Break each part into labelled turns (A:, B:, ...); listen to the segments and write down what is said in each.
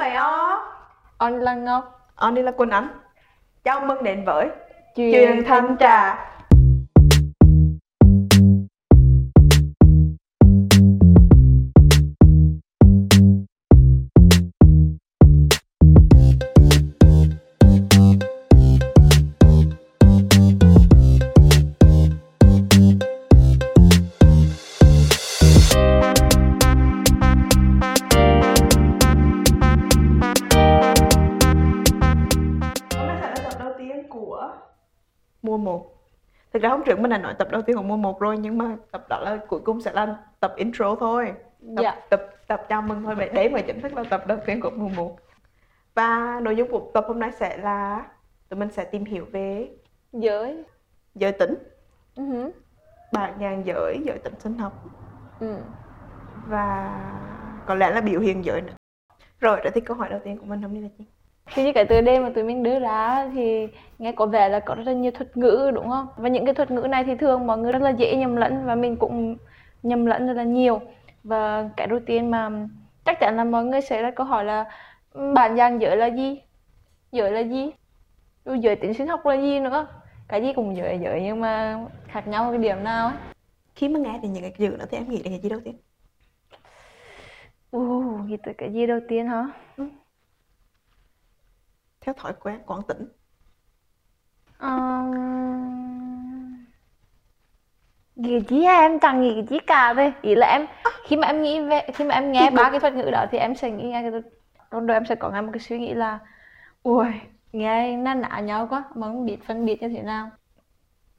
A: vậy ó
B: On là Ngọc.
A: On đi là Quỳnh Ánh Chào mừng đến với
B: Chuyện,
A: Chuyện thanh trà Trước mình đã nói tập đầu tiên của mùa 1 rồi Nhưng mà tập đó là cuối cùng sẽ là tập intro thôi Tập,
B: Dạ.
A: tập, tập chào mừng thôi, vậy đấy mới chính thức là tập đầu tiên của mùa 1 Và nội dung của tập hôm nay sẽ là Tụi mình sẽ tìm hiểu về
B: Giới
A: giới tính
B: Ừ hứ.
A: Bảng nhàn giới, giới tính sinh học
B: Ừ.
A: Và có lẽ là biểu hiện giới nữa Rồi, vậy thì câu hỏi đầu tiên của mình hôm nay là gì?
B: Thì như cái từ đề mà tụi mình đưa ra thì nghe có vẻ là có rất là nhiều thuật ngữ đúng không? Và những cái thuật ngữ này thì thường mọi người rất là dễ nhầm lẫn và mình cũng nhầm lẫn rất là nhiều. Và cái đầu tiên mà chắc chắn là mọi người sẽ đặt câu hỏi là "Ừm, bản dạng giới là gì? Giới là gì? Rồi giới tính sinh học là gì nữa? Cái gì cũng giới là giới nhưng mà khác nhau cái điểm nào ấy.
A: Khi mà nghe đến những cái chữ đó thì em nghĩ đến cái gì đầu tiên?
B: Uh, nghĩ tới cái gì đầu tiên hả?
A: Theo thói quen quán tính.
B: Nghĩ gì à? em chẳng nghĩ gì cả thôi ý là em khi mà em nghĩ về khi mà em nghe ba cái thuật ngữ đó thì em sẽ nghĩ ngay cái trong đầu em sẽ có ngay một cái suy nghĩ là ui nghe nó nã nhau quá mà không biết phân biệt như thế nào.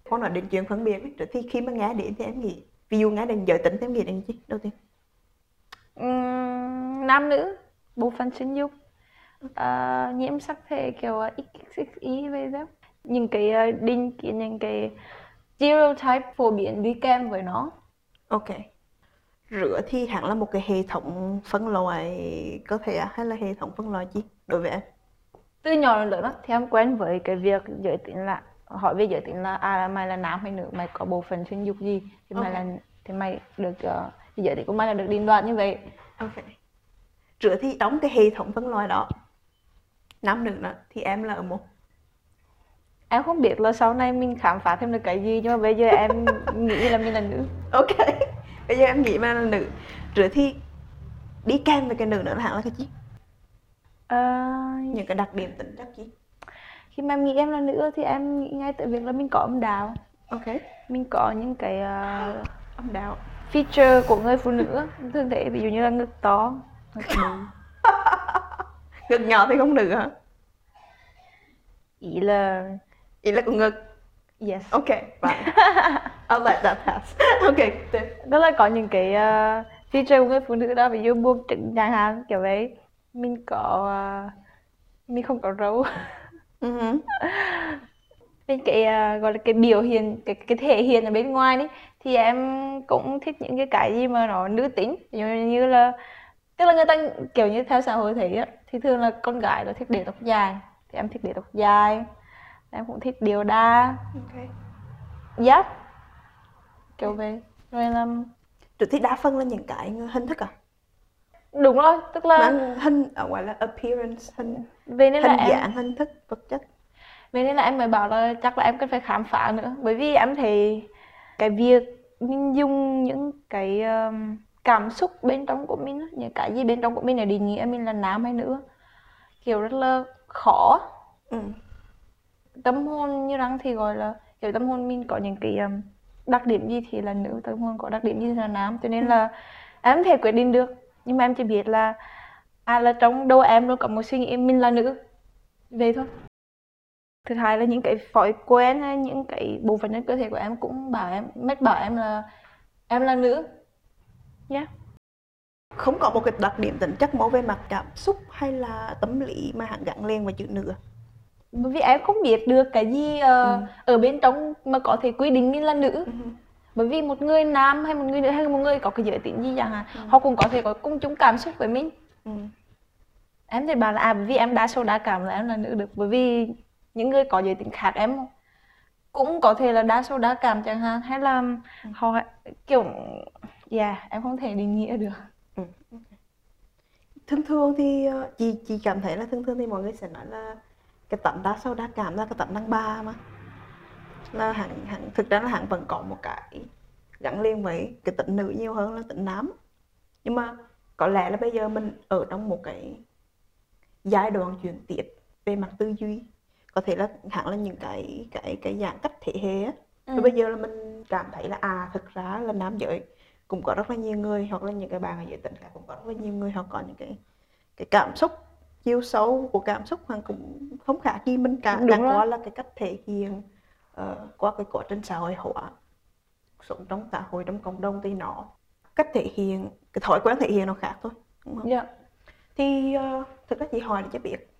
A: Con nói đến chuyện phân biệt rồi thì khi mà nghe đến thì em nghĩ ví dụ nghe đến giới tính thì em nghĩ đến gì? Đầu tiên.
B: Ừm, nam nữ bộ phận sinh dục ờ, nhiễm sắc thể kiểu ờ, XXI về đó. Những cái ờ, định kiến những cái stereotype phổ biến đi kèm với nó.
A: Ok. Rửa thì hẳn là một cái hệ thống phân loại cơ thể à? hay là hệ thống phân loại gì đối với em.
B: Từ nhỏ đến lớn thì em quen với cái việc giới tính là hỏi về giới tính là à mày là nam hay nữ? Mày có bộ phận sinh dục gì? Thì mày
A: Ok.
B: là thì mày được uh, thì giới tính của mày là được định đoạt như vậy.
A: Ok. Rửa thì trong cái hệ thống phân loại đó nam nữ đó thì em là ở một.
B: Em không biết là sau này mình khám phá thêm được cái gì nhưng mà bây giờ em nghĩ là mình là nữ.
A: Ok bây giờ em nghĩ mà là nữ. Rửa thì đi kèm với cái nữ nữa là hẳn là cái gì
B: Ờ,
A: những cái đặc điểm tính chất gì
B: khi mà em nghĩ em là nữ thì em nghĩ ngay tới việc là mình có âm đạo.
A: Ok.
B: Mình có những cái ờ,
A: âm đạo.
B: Feature của người phụ nữ thường thấy ví dụ như là ngực to ngực bự
A: ngực nhỏ thì không nữ hả?
B: Ý là
A: ý là của ngực.
B: Yes.
A: Ok fine I'll let that pass. Ok tiếp.
B: Đó là có những cái uh, feature của người phụ nữ đó ví dụ buông trứng chẳng hạn kiểu vậy. Mình có ờ, mình không có râu.
A: Uh
B: bên cái ờ, gọi là cái biểu hiện cái cái thể hiện ở bên ngoài đấy thì em cũng thích những cái cái gì mà nó nữ tính. Dụ như là tức là người ta kiểu như theo xã hội thấy á thì thường là con gái nó thích để tóc dài thì em thích để tóc dài. Em cũng thích điều đa.
A: Ok.
B: Giáp kiểu vậy. Rồi là
A: rồi thì đa phân là những cái hình thức à?
B: Đúng rồi tức là
A: Mang hình ở ngoài là appearance hình
B: về nên là
A: hình
B: em
A: dạng hình thức vật chất.
B: Vậy nên là em mới bảo là chắc là em cần phải khám phá nữa. Bởi vì em thấy cái việc mình dùng những cái um, cảm xúc bên trong của mình Những cái gì bên trong của mình để định nghĩa mình là nam hay nữ Kiểu rất là khó.
A: Ừ.
B: Tâm hồn như răng thì gọi là Kiểu tâm hồn mình có những cái um, đặc điểm gì thì là nữ Tâm hồn có đặc điểm gì thì là nam Cho nên là em không thể quyết định được. Nhưng mà em chỉ biết là À là trong đầu em luôn có một suy nghĩ mình là nữ. Vậy thôi. Thứ hai là những cái thói quen hay những cái bộ phận trên cơ thể của em cũng bảo em mách bảo em là em là nữ nhé
A: không có một cái đặc điểm tính chất mẫu về mặt cảm xúc hay là tâm lý mà hẳn gắn liền với chữ nữ à?
B: bởi vì em không biết được cái gì ờ,
A: Ừ.
B: ở bên trong mà có thể quy định mình là nữ
A: Ừ.
B: bởi vì một người nam hay một người nữ hay một người có cái giới tính gì chẳng hạn
A: Ừ.
B: họ cũng có thể có cùng chung cảm xúc với mình
A: Ừ.
B: em thì bảo là à bởi vì em đa số đa cảm là em là nữ được bởi vì những người có giới tính khác em cũng có thể là đa số đa cảm chẳng hạn hay là họ kiểu yeah em không thể định nghĩa được.
A: Thường thường thì ờ, chị chị cảm thấy là thường thường thì mọi người sẽ nói là cái tánh đa sâu đa cảm là cái tánh đàn bà mà. Là hẳn hẳn thực ra là hẳn vẫn có một cái gắn liền với cái tính nữ nhiều hơn là tính nam. Nhưng mà có lẽ là bây giờ mình ở trong một cái giai đoạn chuyển tiếp về mặt tư duy. Có thể là hẳn là những cái cái cái dạng cách thế hệ á.
B: Ừ.
A: rồi bây giờ là mình cảm thấy là à thực ra là nam giới cũng có rất là nhiều người hoặc là những cái bạn ở giới tính khác cũng có rất là nhiều người họ có những cái cái cảm xúc chiều sâu của cảm xúc hoặc cũng không khác gì mình cả
B: rồi.
A: qua là cái cách thể hiện ờ, qua cái quá trình xã hội hóa sống trong xã hội trong cộng đồng thì nó cách thể hiện cái thói quen thể hiện nó khác thôi đúng không?
B: Dạ.
A: thì uh, thực ra chị hỏi để cho biết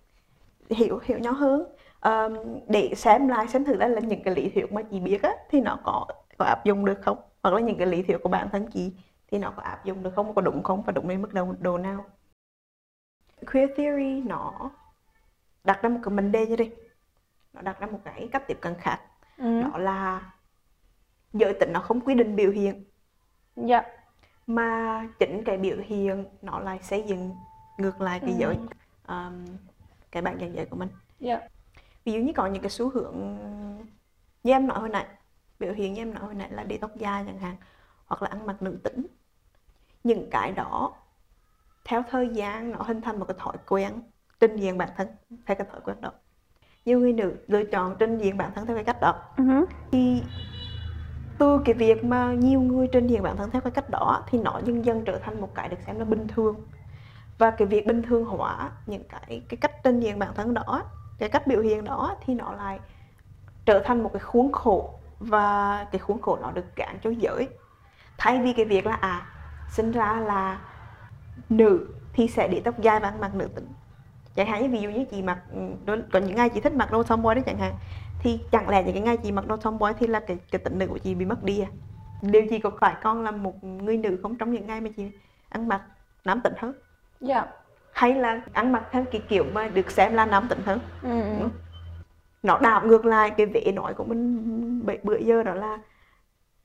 A: hiểu hiểu nhau hơn Ờm, để xem lại xem thử là, là những cái lý thuyết mà chị biết á thì nó có có áp dụng được không hoặc là những cái lý thuyết của bản thân chị thì nó có áp dụng được không có đúng không và đúng đến mức độ độ nào queer theory nó đặt ra một cái vấn đề như đi nó đặt ra một cái cách tiếp cận khác
B: Ừ.
A: đó là giới tính nó không quy định biểu hiện
B: Dạ.
A: mà chính cái biểu hiện nó lại xây dựng ngược lại cái
B: Ừ.
A: giới um, cái bản dạng giới của mình
B: Dạ.
A: ví dụ như có những cái xu hướng như em nói hồi nãy biểu hiện như em nói hồi nãy là để tóc dài chẳng hạn hoặc là ăn mặc nữ tính. Những cái đó theo thời gian nó hình thành một cái thói quen trình diện bản thân theo cái thói quen đó. Nhiều người nữ lựa chọn trình diện bản thân theo cái cách đó.
B: Ừ.
A: thì từ cái việc mà nhiều người trình diện bản thân theo cái cách đó thì nó dần dần trở thành một cái được xem là bình thường. Và cái việc bình thường hóa những cái cái cách trình diện bản thân đó cái cách biểu hiện đó thì nó lại trở thành một cái khuôn khổ và cái khuôn khổ nó được gán cho giới. Thay vì cái việc là à sinh ra là nữ thì sẽ để tóc dài và ăn mặc nữ tính. Chẳng hạn như ví dụ như chị mặc ừ, có những ngày chị thích mặc đồ tomboy đấy chẳng hạn thì chẳng lẽ những cái ngày chị mặc đồ tomboy thì là cái cái tính nữ của chị bị mất đi à? Điều chị có phải con là một người nữ không trong những ngày mà chị ăn mặc nam tính hơn?
B: Dạ.
A: hay là ăn mặc theo cái kiểu mà được xem là nam tính hơn?
B: Ừ.
A: nó đảo ngược lại cái vẻ nói của mình bữa, giờ đó là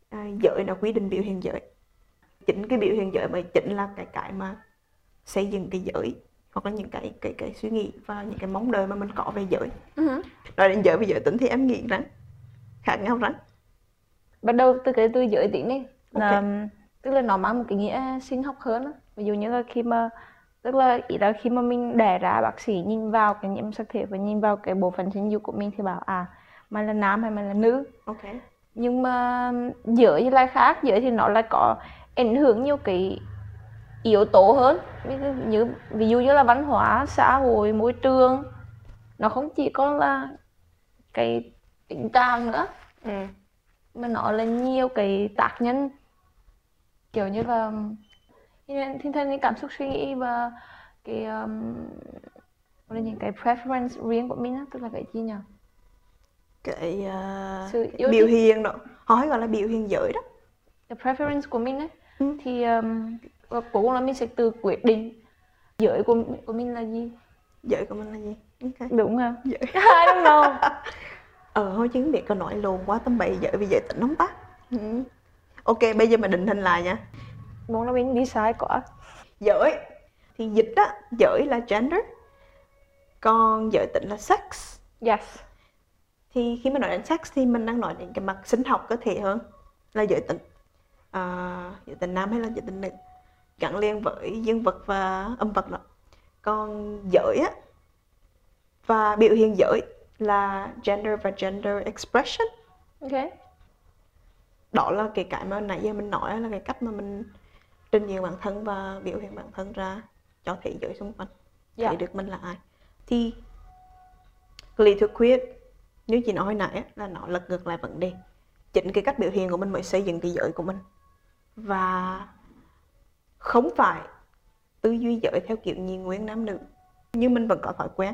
A: à, giới nó quy định biểu hiện giới chính cái biểu hiện giới mới chính là cái cái mà xây dựng cái giới hoặc là những cái cái cái suy nghĩ và những cái mong đợi mà mình có về giới
B: Ừ.
A: nói đến giới và giới tính thì em nghĩ rằng khác nhau rằng
B: bắt đầu từ cái từ giới tính đi là
A: Ok.
B: tức là nó mang một cái nghĩa sinh học hơn á. ví dụ như là khi mà tức là ý là khi mà mình đẻ ra bác sĩ nhìn vào cái nhiễm sắc thể và nhìn vào cái bộ phận sinh dục của mình thì bảo à mày là nam hay mày là nữ?
A: Ok.
B: Nhưng mà giới thì lại khác giới thì nó lại có ảnh hưởng nhiều cái yếu tố hơn. Dụ như ví dụ như là văn hóa xã hội môi trường. Nó không chỉ còn là cái tình trạng nữa
A: ừ.
B: mà nó là nhiều cái tác nhân. Kiểu như là hình hình thành cái cảm xúc suy nghĩ và cái um, gọi là những cái preference riêng của mình á tức là cái gì nhỉ?
A: Cái à,
B: Sự
A: biểu hiện đó. Họ hay gọi là biểu hiện giới đó.
B: Cái preference của mình ấy.
A: Ừ.
B: thì um, cuối cùng là mình sẽ tự quyết định giới của của mình là gì?
A: Giới của mình là gì? Ok.
B: Đúng không?
A: Giới.
B: I don't know.
A: Ờ thôi chứ biết có nói lồn quá tầm bậy giới vì giới tính không ta? Ừ. ok bây giờ mình định hình lại nha
B: muốn là mình đi sai quá.
A: Giới thì dịch á giới là gender. Còn giới tính là sex.
B: Yes.
A: Thì khi mà nói đến sex thì mình đang nói đến cái mặt sinh học cơ thể hơn là giới tính. À, giới tính nam hay là giới tính nữ? Gắn liền với dương vật và âm vật đó. Còn giới á và biểu hiện giới là gender và gender expression.
B: Ok.
A: Đó là cái cái mà nãy giờ mình nói là cái cách mà mình trình diện bản thân và biểu hiện bản thân ra cho thế giới xung quanh
B: Dạ.
A: thấy được mình là ai. Thì lý thuyết queer như chị nói hồi nãy là nó lật ngược lại vấn đề. Chính cái cách biểu hiện của mình mới xây dựng cái giới của mình. Và không phải tư duy giới theo kiểu nhìn nguyên nam nữ nhưng mình vẫn có thói quen.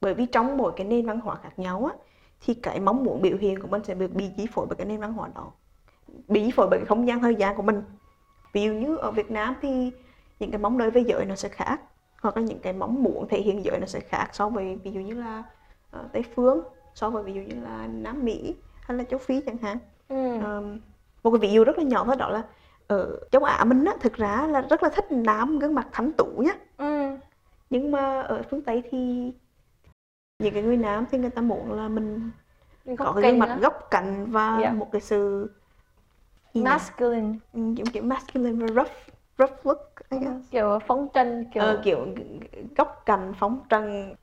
A: Bởi vì trong mỗi cái nền văn hóa khác nhau á thì cái mong muốn biểu hiện của mình sẽ được bị chi phối bởi cái nền văn hóa đó bị chi phối bởi cái không gian thời gian của mình ví dụ như ở Việt Nam thì những cái mong đợi về giới nó sẽ khác hoặc là những cái mong muốn thể hiện giới nó sẽ khác so với ví dụ như là ờ, Tây phương so với ví dụ như là Nam Mỹ hay là châu Phi chẳng hạn
B: ừ.
A: Ờm, một cái ví dụ rất là nhỏ thôi đó là ở châu Á mình á thực ra là rất là thích nam gương mặt thánh tú nhá
B: Ừ.
A: nhưng mà ở phương tây thì những cái người nam thì người ta muốn là mình
B: Mình
A: có cái gương mặt góc cạnh và
B: Dạ.
A: một cái sự?
B: Masculine.
A: Ừ, giống kiểu masculine và rough rough look I guess.
B: kiểu phong trần kiểu
A: Ờ, kiểu góc cạnh phóng trần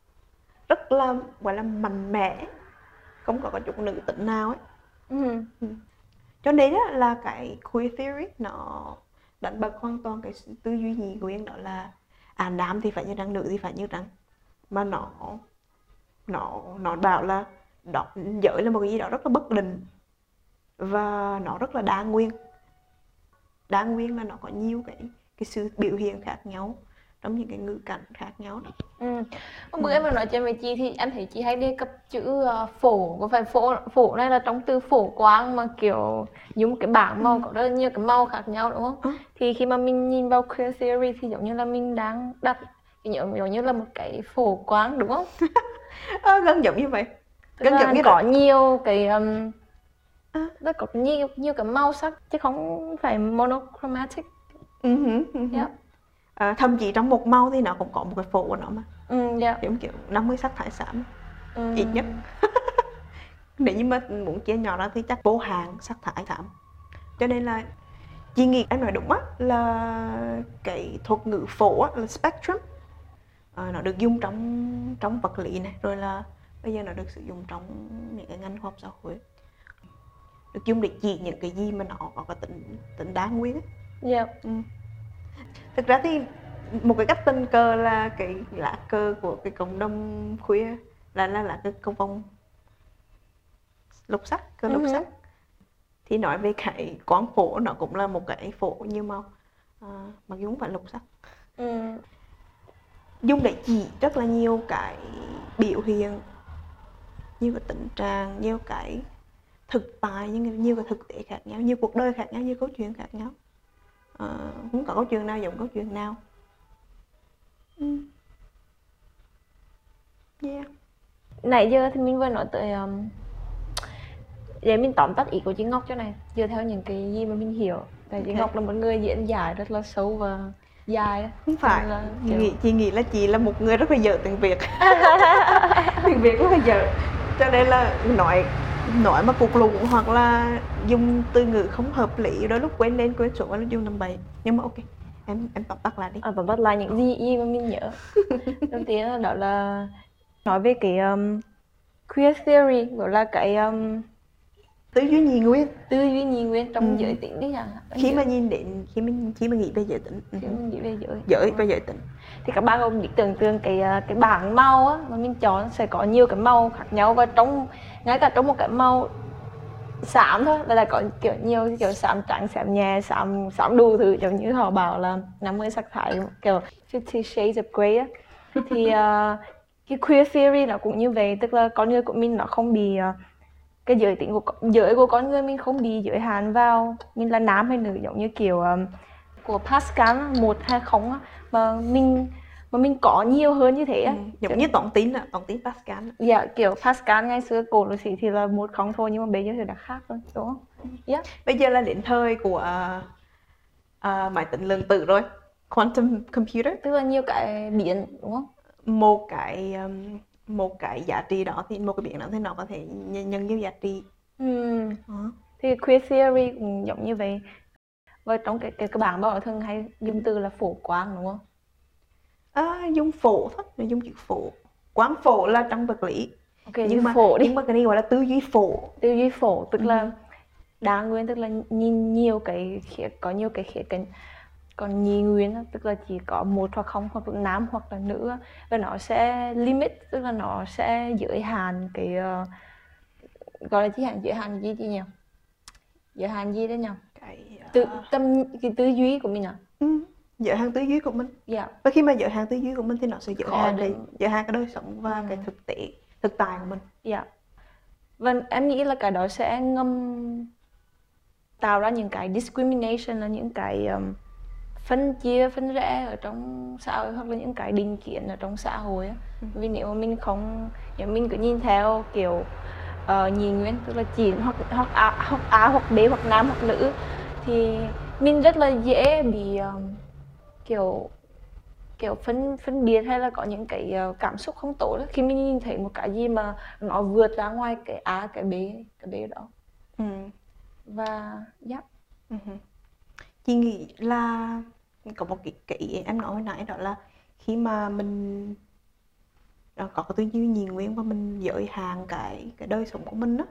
A: rất là gọi là mạnh mẽ. Không có cái chút nữ tính nào ấy.
B: Ừ.
A: cho nên á, là cái queer theory nó đánh bật hoàn toàn cái tư duy nhị nguyên đó là à nam thì phải như trắng nữ thì phải như trắng mà nó nó nó bảo là đó giới là một cái gì đó rất là bất định và nó rất là đa nguyên đa nguyên là nó có nhiều cái cái sự biểu hiện khác nhau trong những cái ngữ cảnh khác nhau đó.
B: Ừ. Hôm bữa em mà nói chuyện với chị thì em thấy chị hay đề cập chữ ờ, phổ có phải phổ phổ này là trong từ phổ quang mà kiểu dùng cái bảng màu có rất là nhiều cái màu khác nhau đúng không?
A: Ừ.
B: Thì khi mà mình nhìn vào queer theory thì giống như là mình đang đặt giống giống như là một cái phổ quang đúng không?
A: Ờ, gần giống như vậy
B: Tức
A: gần giống như
B: có
A: đó
B: nhiều cái um,
A: À.
B: nó có nhiều nhiều cái màu sắc chứ không phải monochromatic.
A: Hử.
B: Dạ.
A: À, thậm chí trong một màu thì nó cũng có một cái phổ của nó mà
B: Ừ, dạ.
A: giống kiểu 50 sắc thái xám
B: Ừ.
A: ít nhất nếu như mà muốn chia nhỏ ra thì chắc vô hạn sắc thái xám cho nên là chị nghĩ em nói đúng á là cái thuật ngữ phổ á, là spectrum Ờ, nó được dùng trong trong vật lý này rồi là bây giờ nó được sử dụng trong những cái ngành khoa học xã hội được dùng để chỉ những cái gì mà nó có tính tính đa nguyên á.
B: Dạ.
A: Ừ. thực ra thì một cái cách tình cờ là cái lá cờ của cái cộng đồng khuya là là là cái công vong lục sắc cờ lục
B: hứ.
A: sắc thì nói về cái quán phổ nó cũng là một cái phổ như màu à, mặc dù không phải lục sắc
B: Ừ.
A: dùng để chỉ rất là nhiều cái biểu hiện nhiều cái tình trạng nhiều cái thực tại nhiều, nhiều cái thực tế khác nhau nhiều cuộc đời khác nhau nhiều câu chuyện khác nhau. Ờ, không có câu chuyện nào giống câu chuyện nào. Ừ. yeah.
B: nãy giờ thì mình vừa nói tới um, để mình tóm tắt ý của chị Ngọc cho này. Dựa theo những cái gì mà mình hiểu tại chị
A: Ok.
B: Ngọc là một người diễn giải rất là sâu và dài.
A: Không phải.
B: Là
A: chị
B: kiểu-
A: nghĩ chị nghĩ là chị là một người rất là dở tiếng việt. Tiếng việt rất là dở. Cho nên là nói nói mà cục lụng hoặc là dùng từ ngữ không hợp lý đôi lúc quên lên quên xuống lúc dùng tầm bậy. Nhưng mà ok em em tóm tắt lại đi.
B: À, bắt lại những gì mà mình nhớ. Đầu tiên là đó là nói về cái um, queer theory gọi là cái um,
A: tư duy nhị nguyên.
B: tư duy nhị nguyên trong
A: Ừ.
B: giới tính đi chẳng
A: khi mà nhìn đến khi mình khi mà nghĩ về giới tính.
B: Khi mình nghĩ về giới
A: giới và giới tính
B: thì các bạn cũng tưởng tượng cái à, cái bảng màu á mà mình chọn sẽ có nhiều cái màu khác nhau và trong ngay cả trong một cái màu xám thôi là, là có kiểu nhiều kiểu xám trắng xám nhẹ xám xám đủ thứ giống như họ bảo là 50 sắc thái kiểu 50 shades of grey á. Thì à, cái queer theory nó cũng như vậy tức là con người của mình nó không bị à, cái giới tính của giới của con người mình không bị giới hạn vào mình là nam hay nữ giống như kiểu um, của Pascal một hai không á, mà mình mà mình có nhiều hơn như thế
A: ừ. giống như tổng tín là tổng tín Pascal.
B: Dạ kiểu Pascal ngày xưa cổ lỗ sĩ thì là một không thôi nhưng mà bây giờ thì đã khác rồi đúng không? Dạ.
A: bây giờ là đến thời của uh, máy tính lượng tử rồi quantum computer
B: Tức là nhiều cái biến đúng không?
A: một cái um, một cái giá trị đó thì một cái biến đó thì nó có thể nhân, nhiều giá trị
B: Ừm,
A: Ờ.
B: Thì queer theory cũng giống như vậy. Và trong cái cái, cái bảng bảo thường hay dùng từ là phổ quang đúng không?
A: à, dùng phổ thôi là dùng chữ phổ. Quán phổ là trong vật lý.
B: Ok,
A: nhưng mà
B: phổ đi.
A: nhưng mà cái này gọi là tư duy phổ.
B: Tư duy phổ tức
A: Ừ.
B: là đa nguyên tức là nhìn nhiều cái khía có nhiều cái khía cạnh. Còn nhị nguyên tức là chỉ có một hoặc không hoặc là nam hoặc là nữ. Và nó sẽ limit tức là nó sẽ giới hạn cái ờ, gọi là giới hạn giới hạn gì gì nhỉ? Giới hạn gì đấy nhỉ
A: cái
B: tự
A: uh,
B: tâm cái tư duy của mình à?
A: Ừ, giới hạn tư duy của mình.
B: Dạ.
A: Và khi mà giới hạn tư duy của mình thì nó sẽ
B: Khó
A: hạn cái
B: đến-
A: giới hạn cái đời sống và
B: Ừ.
A: cái thực tế thực tại của mình.
B: Dạ. Và em nghĩ là cái đó sẽ ngâm tạo ra những cái discrimination là những cái um, phân chia phân rẽ ở trong xã hội hoặc là những cái định kiến ở trong xã hội á.
A: Ừ.
B: vì nếu mà mình không nếu mình cứ nhìn theo kiểu uh, nhị nguyên tức là chỉ hoặc hoặc a hoặc a hoặc b hoặc nam hoặc nữ thì mình rất là dễ bị um, kiểu kiểu phân phân biệt hay là có những cái ờ, cảm xúc không tốt đó. khi mình nhìn thấy một cái gì mà nó vượt ra ngoài cái A cái B cái B đó
A: ừ.
B: và yeah.
A: Ừ. chị nghĩ là có một cái, cái em nói hồi nãy đó là khi mà mình ờ, có cái tư duy nhìn nguyên và mình giới hạn cái cái đời sống của mình á.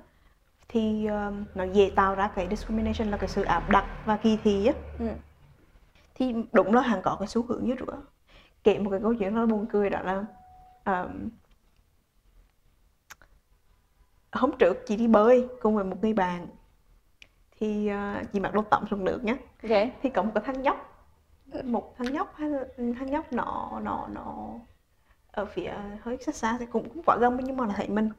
A: Thì ờ, nó dễ tạo ra cái discrimination là cái sự áp đặt và kỳ thị á.
B: Ừ.
A: thì đúng là hàng có cái xu hướng như rửa kể một cái câu chuyện rất là buồn cười đó là um, hôm trước chị đi bơi cùng với một người bạn. Thì uh, chị mặc đồ tắm xuống nước nhé
B: ok.
A: Thì có một cái thằng nhóc một thằng nhóc thằng nhóc nó nó nó ở phía hơi xa xa thì cũng, cũng quá gần nhưng mà là thấy mình.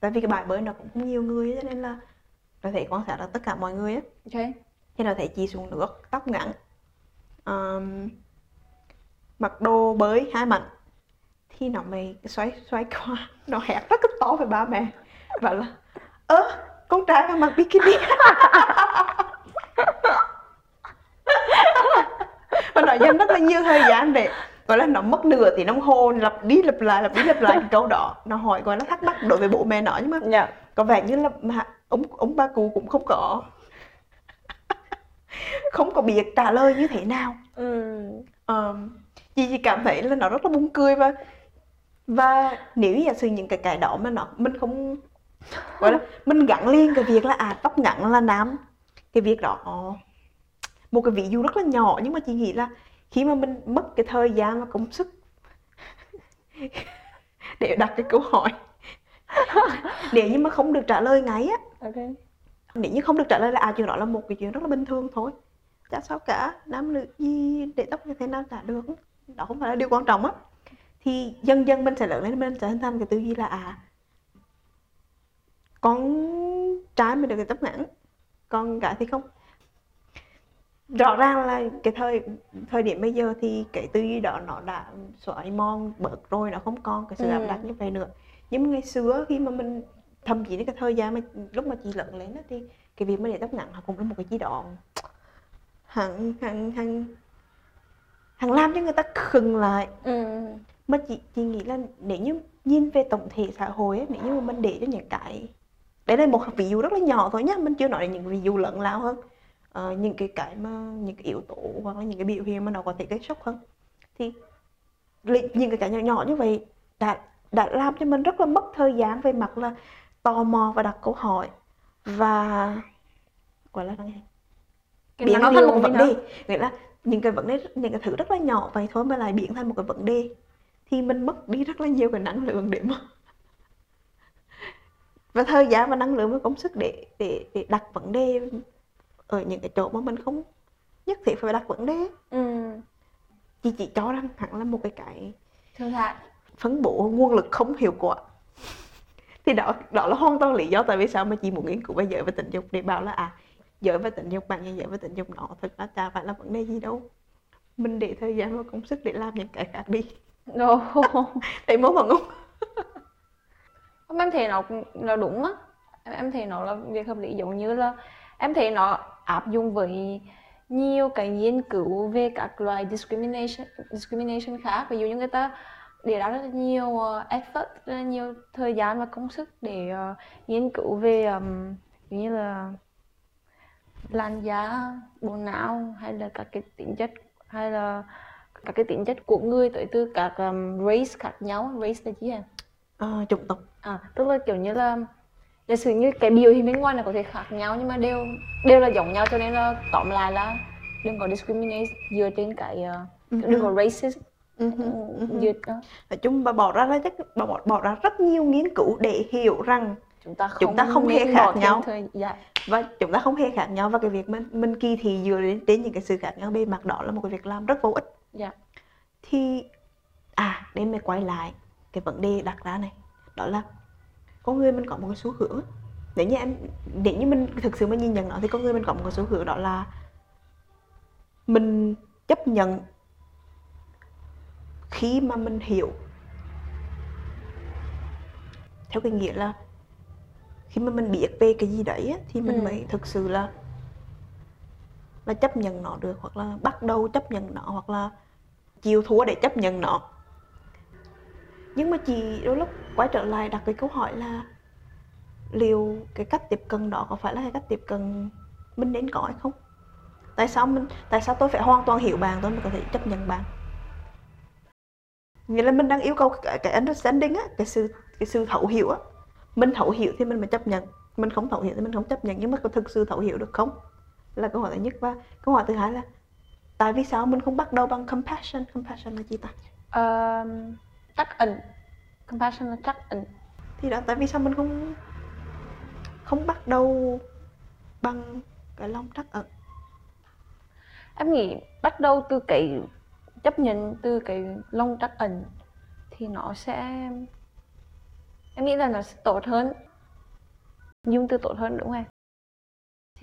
A: Tại vì cái bãi bơi nó cũng không nhiều người cho nên là nó thấy quan sát được tất cả mọi người á.
B: Ok.
A: Thì nó thấy chị xuống nước tóc ngắn. Um, mặc đồ bơi hai mạnh thì nó mới xoay xoay qua. Nó hét rất là to với ba mẹ. Và là ơ con trai mà mặc bikini. Và nó dành rất là nhiều thời gian để gọi là nó mất nửa tiếng đồng hồ lặp đi lặp lại lặp đi lặp lại cái câu đó. Nó hỏi gọi là thắc mắc đối với bố mẹ nó nhưng mà
B: dạ.
A: có vẻ như là mà ông ông ba cụ cũng không có. Không có biết trả lời như thế nào.
B: Ừ.
A: um, chị chỉ cảm thấy là nó rất là buồn cười và và nếu giả sử những cái cái đó mà nó mình không gọi là mình gắn liền cái việc là à tóc ngắn là nam cái việc đó một cái ví dụ rất là nhỏ nhưng mà chị nghĩ là khi mà mình mất cái thời gian và công sức. Để đặt cái câu hỏi. Nếu như mà không được trả lời ngay á
B: ok.
A: nếu như không được trả lời là à chuyện đó là một cái chuyện rất là bình thường thôi. Chả sao cả nam nữ gì để tóc như thế nào chả được. Đó không phải là điều quan trọng á. Thì dần dần mình sẽ lớn lên mình sẽ hình thành cái tư duy là à con trai mình được cái tóc ngắn con gái thì không rõ ràng là cái thời thời điểm bây giờ thì cái tư duy đó nó đã xóa mòn bớt rồi nó không còn cái sự áp
B: Ừ.
A: đặt như vậy nữa nhưng mà ngày xưa khi mà mình thậm chí đến cái thời gian mà lúc mà chị lớn lên á thì cái việc mà để tóc ngắn nó cũng là một cái gì đó hằng hằng hằng hằng làm cho người ta khừng lại
B: ừ.
A: mà chị chị nghĩ là nếu như nhìn về tổng thể xã hội ấy, nếu như mà mình để cho những cái đấy là một ví dụ rất là nhỏ thôi nhá mình chưa nói đến những ví dụ lớn lao hơn Ờ, những cái cái mà những cái yếu tố hoặc là những cái biểu hiện mà nó có thể gây sốc hơn. Thì những cái cái nhỏ nhỏ như vậy đã đã làm cho mình rất là mất thời gian về mặt là tò mò và đặt câu hỏi và gọi là cái biến thành một vấn đề. Nghĩa là những cái vấn đề những cái thứ rất là nhỏ vậy thôi mà lại biến thành một cái vấn đề thì mình mất đi rất là nhiều cái năng lượng để mà và thời gian và năng lượng và công sức để để để đặt vấn đề ở những cái chỗ mà mình không nhất thiết phải đặt vấn đề.
B: Ừ.
A: chị chỉ cho rằng hẳn là một cái cái
B: thương hại.
A: phân bổ nguồn lực không hiệu quả. Thì đó đó là hoàn toàn lý do tại vì sao mà chị muốn nghiên cứu về giới và tình dục để bảo là à giới và tình dục bạn như giới và tình dục nó thật ra chả phải là vấn đề gì đâu. Mình để thời gian và công sức để làm những cái khác đi.
B: Ồ.
A: để mâu thuẫn không?
B: Em thấy nó là đúng á. Em, em thấy nó là việc hợp lý giống như là em thấy nó áp dụng với nhiều cái nghiên cứu về các loại discrimination discrimination khác. Ví dụ như người ta để ra rất là nhiều uh, effort rất là nhiều thời gian và công sức để uh, nghiên cứu về um, như là làn da bộ não hay là các cái tính chất hay là các cái tính chất của người tới từ các um, race khác nhau. Race là gì à
A: Ờ, chủng tộc.
B: À, tức là kiểu như là giả sử như cái biểu hiện bên ngoài này có thể khác nhau nhưng mà đều đều là giống nhau cho nên là tóm lại là đừng có discriminate dựa trên cái uh, đừng có racist.
A: Ừ
B: ừ, dựa đó.
A: nói chung bà bỏ ra rất bà bỏ, bỏ ra rất nhiều nghiên cứu để hiểu rằng
B: chúng ta không
A: Chúng ta không hề khác nhau.
B: thời dạ
A: và chúng ta không hề khác nhau và cái việc mình mình kỳ thị dựa đến, đến những cái sự khác nhau bề mặt đó là một cái việc làm rất vô ích.
B: Dạ.
A: Thì à để mình quay lại cái vấn đề đặt ra này đó là con người mình có một cái xu hướng. Nếu như em nếu như mình thực sự mà nhìn nhận nó thì con người mình có một cái xu hướng đó là mình chấp nhận khi mà mình hiểu. Theo cái nghĩa là khi mà mình biết về cái gì đấy á, thì mình
B: Ừ.
A: mới thực sự là là chấp nhận nó được hoặc là bắt đầu chấp nhận nó hoặc là chịu thua để chấp nhận nó nhưng mà chị đôi lúc quay trở lại đặt cái câu hỏi là liệu cái cách tiếp cận đó có phải là cái cách tiếp cận mình nên có hay không? Tại sao mình tại sao tôi phải hoàn toàn hiểu bạn tôi mới có thể chấp nhận bạn? Nghĩa là mình đang yêu cầu cái, cái understanding á cái sự cái sự thấu hiểu á. Mình thấu hiểu thì mình mới chấp nhận. Mình không thấu hiểu thì mình không chấp nhận. Nhưng mà có thực sự thấu hiểu được không? Là câu hỏi thứ nhất. Và câu hỏi thứ hai là tại vì sao mình không bắt đầu bằng compassion? Compassion là gì ta?
B: Um, trắc ẩn compassion là trắc ẩn
A: thì đó tại vì sao mình không không bắt đầu bằng cái lòng trắc ẩn?
B: Em nghĩ bắt đầu từ cái chấp nhận từ cái lòng trắc ẩn thì nó sẽ em nghĩ là nó sẽ tốt hơn. Dùng từ tốt hơn đúng không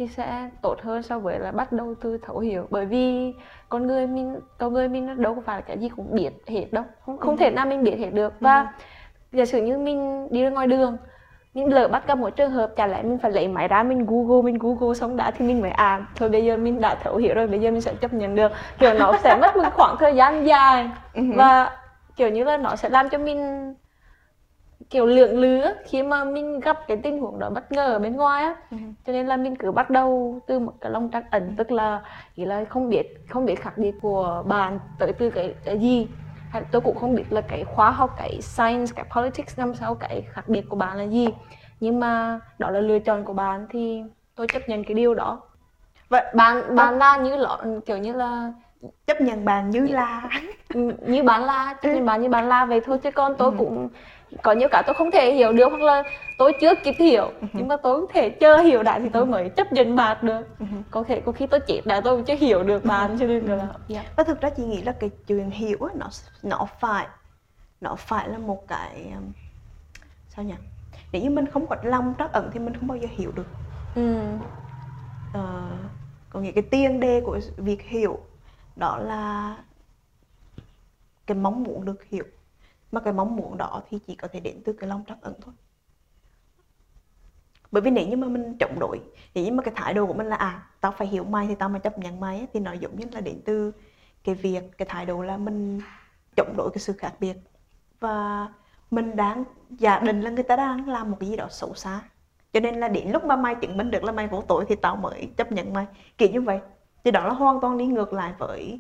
B: thì sẽ tốt hơn so với là bắt đầu từ thấu hiểu. Bởi vì con người mình con người mình nó đâu có phải là cái gì cũng biết hết đâu. Không không thể nào mình biết hết được. Và giả sử như mình đi ra ngoài đường mình lỡ bắt gặp một trường hợp chả lẽ mình phải lấy máy ra mình google mình google xong đã thì mình mới à thôi bây giờ mình đã thấu hiểu rồi bây giờ mình sẽ chấp nhận được. Kiểu nó sẽ mất một khoảng thời gian dài. Và kiểu như là nó sẽ làm cho mình kiểu lượng lứa khi mà mình gặp cái tình huống đó bất ngờ ở bên ngoài á
A: Ừ.
B: cho nên là mình cứ bắt đầu từ một cái lòng trắc ẩn tức là ý là không biết không biết khác biệt của bạn tới từ cái, cái gì. Hay tôi cũng không biết là cái khoa học cái science cái politics năm sau cái khác biệt của bạn là gì. Nhưng mà đó là lựa chọn của bạn thì tôi chấp nhận cái điều đó.
A: Vậy
B: bạn bạn là như lọ kiểu như là
A: chấp nhận bạn như là.
B: Như bạn là chấp nhận bạn như bạn là. Vậy thôi chứ còn tôi
A: Ừ.
B: cũng có nhiều cái tôi không thể hiểu được hoặc là tôi chưa kịp hiểu. Nhưng mà tôi không thể chờ hiểu đã thì tôi mới chấp nhận bạn được. Có thể có khi tôi chết đã tôi chưa hiểu được bạn cho nên là dạ.
A: và thực ra chị nghĩ là cái chuyện hiểu nó nó phải nó phải là một cái um, sao nhỉ? Nếu như mình không có lòng trắc ẩn thì mình không bao giờ hiểu được.
B: Ừ.
A: Ờ, có nghĩa cái tiền đề của việc hiểu đó là cái mong muốn được hiểu mà cái mong muốn đó thì chỉ có thể đến từ cái lòng trắc ẩn thôi. Bởi vì nếu như mà mình chống đối nếu như mà cái thái độ của mình là à tao phải hiểu mày thì tao mới chấp nhận mày á, thì nó giống như là đến từ cái việc cái thái độ là mình chống đối cái sự khác biệt. Và mình đang giả định là người ta đang làm một cái gì đó xấu xa. Cho nên là đến lúc mà mày chứng minh được là mày vô tội thì tao mới chấp nhận mày. Kiểu như vậy. Thì đó là hoàn toàn đi ngược lại với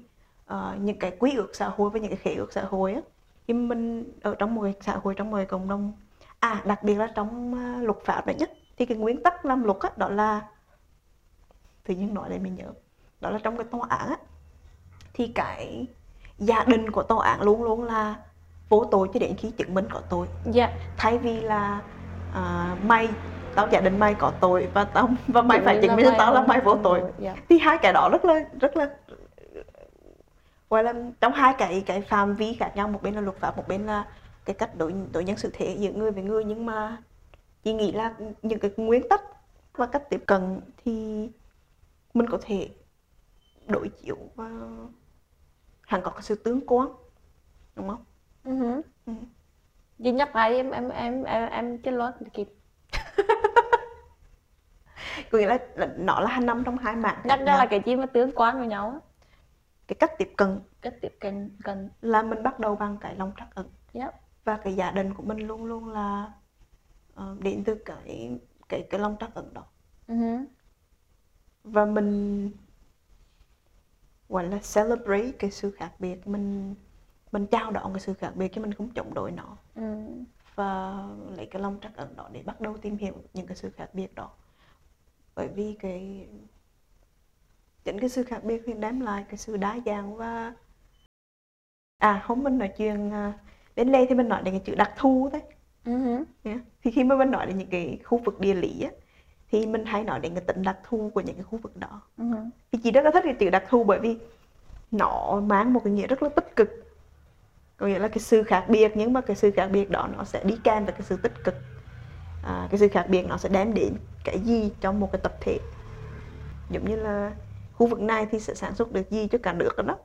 A: uh, những cái quy ước xã hội với những cái khế ước xã hội á khi mình ở trong một xã hội trong một cộng đồng. À đặc biệt là trong uh, luật pháp đấy nhất thì cái nguyên tắc làm luật á đó là tự nhiên nói để mình nhớ đó là trong cái tòa án á thì cái giả định của tòa án luôn luôn là vô tội cho đến khi chứng minh có tội.
B: Dạ.
A: Thay vì là à, mày tao giả định mày có tội và tao và mày
B: Chứng
A: phải chứng minh tao là mày vô tội,
B: dạ.
A: thì hai cái đó rất là rất là gọi là trong hai cái cái phạm vi khác nhau một bên là luật pháp một bên là cái cách đối đối nhân xử thế giữa người với người. Nhưng mà chị nghĩ là những cái nguyên tắc và cách tiếp cận thì mình có thể đối chiếu và hẳn có cái sự tương quan đúng không?
B: Uh
A: Ừ.
B: Chị nhắc lại em em em em em chưa nói kịp.
A: Có nghĩa là, là nó là hai năm trong hai mạng
B: nhắc ra là cái chi mà tương quan với nhau
A: cái cách tiếp cận
B: cách tiếp cận cần
A: là mình bắt đầu bằng cái lòng trắc ẩn.
B: Yep.
A: và cái giả định của mình luôn luôn là ờ, đến từ cái cái cái lòng trắc ẩn đó.
B: Uh
A: và mình gọi là celebrate cái sự khác biệt. Mình mình chào đón cái sự khác biệt chứ mình không chống đối nó.
B: Ừ.
A: và lấy cái lòng trắc ẩn đó để bắt đầu tìm hiểu những cái sự khác biệt đó. Bởi vì cái chính cái sự khác biệt thì đem lại cái sự đa dạng và à hôm mình nói chuyện à, đến đây thì mình nói đến cái chữ đặc thù đấy
B: Uh
A: nhé. thì khi mà mình nói đến những cái khu vực địa lý á, thì mình hay nói đến cái tính đặc thù của những cái khu vực đó. Thì chị rất là thích cái chữ đặc thù bởi vì nó mang một cái nghĩa rất là tích cực. Có nghĩa là cái sự khác biệt nhưng mà cái sự khác biệt đó nó sẽ đi kèm với cái sự tích cực. À, cái sự khác biệt nó sẽ đem đến cái gì cho một cái tập thể? Giống như là khu vực này thì sẽ sản xuất được gì cho cả nước đó?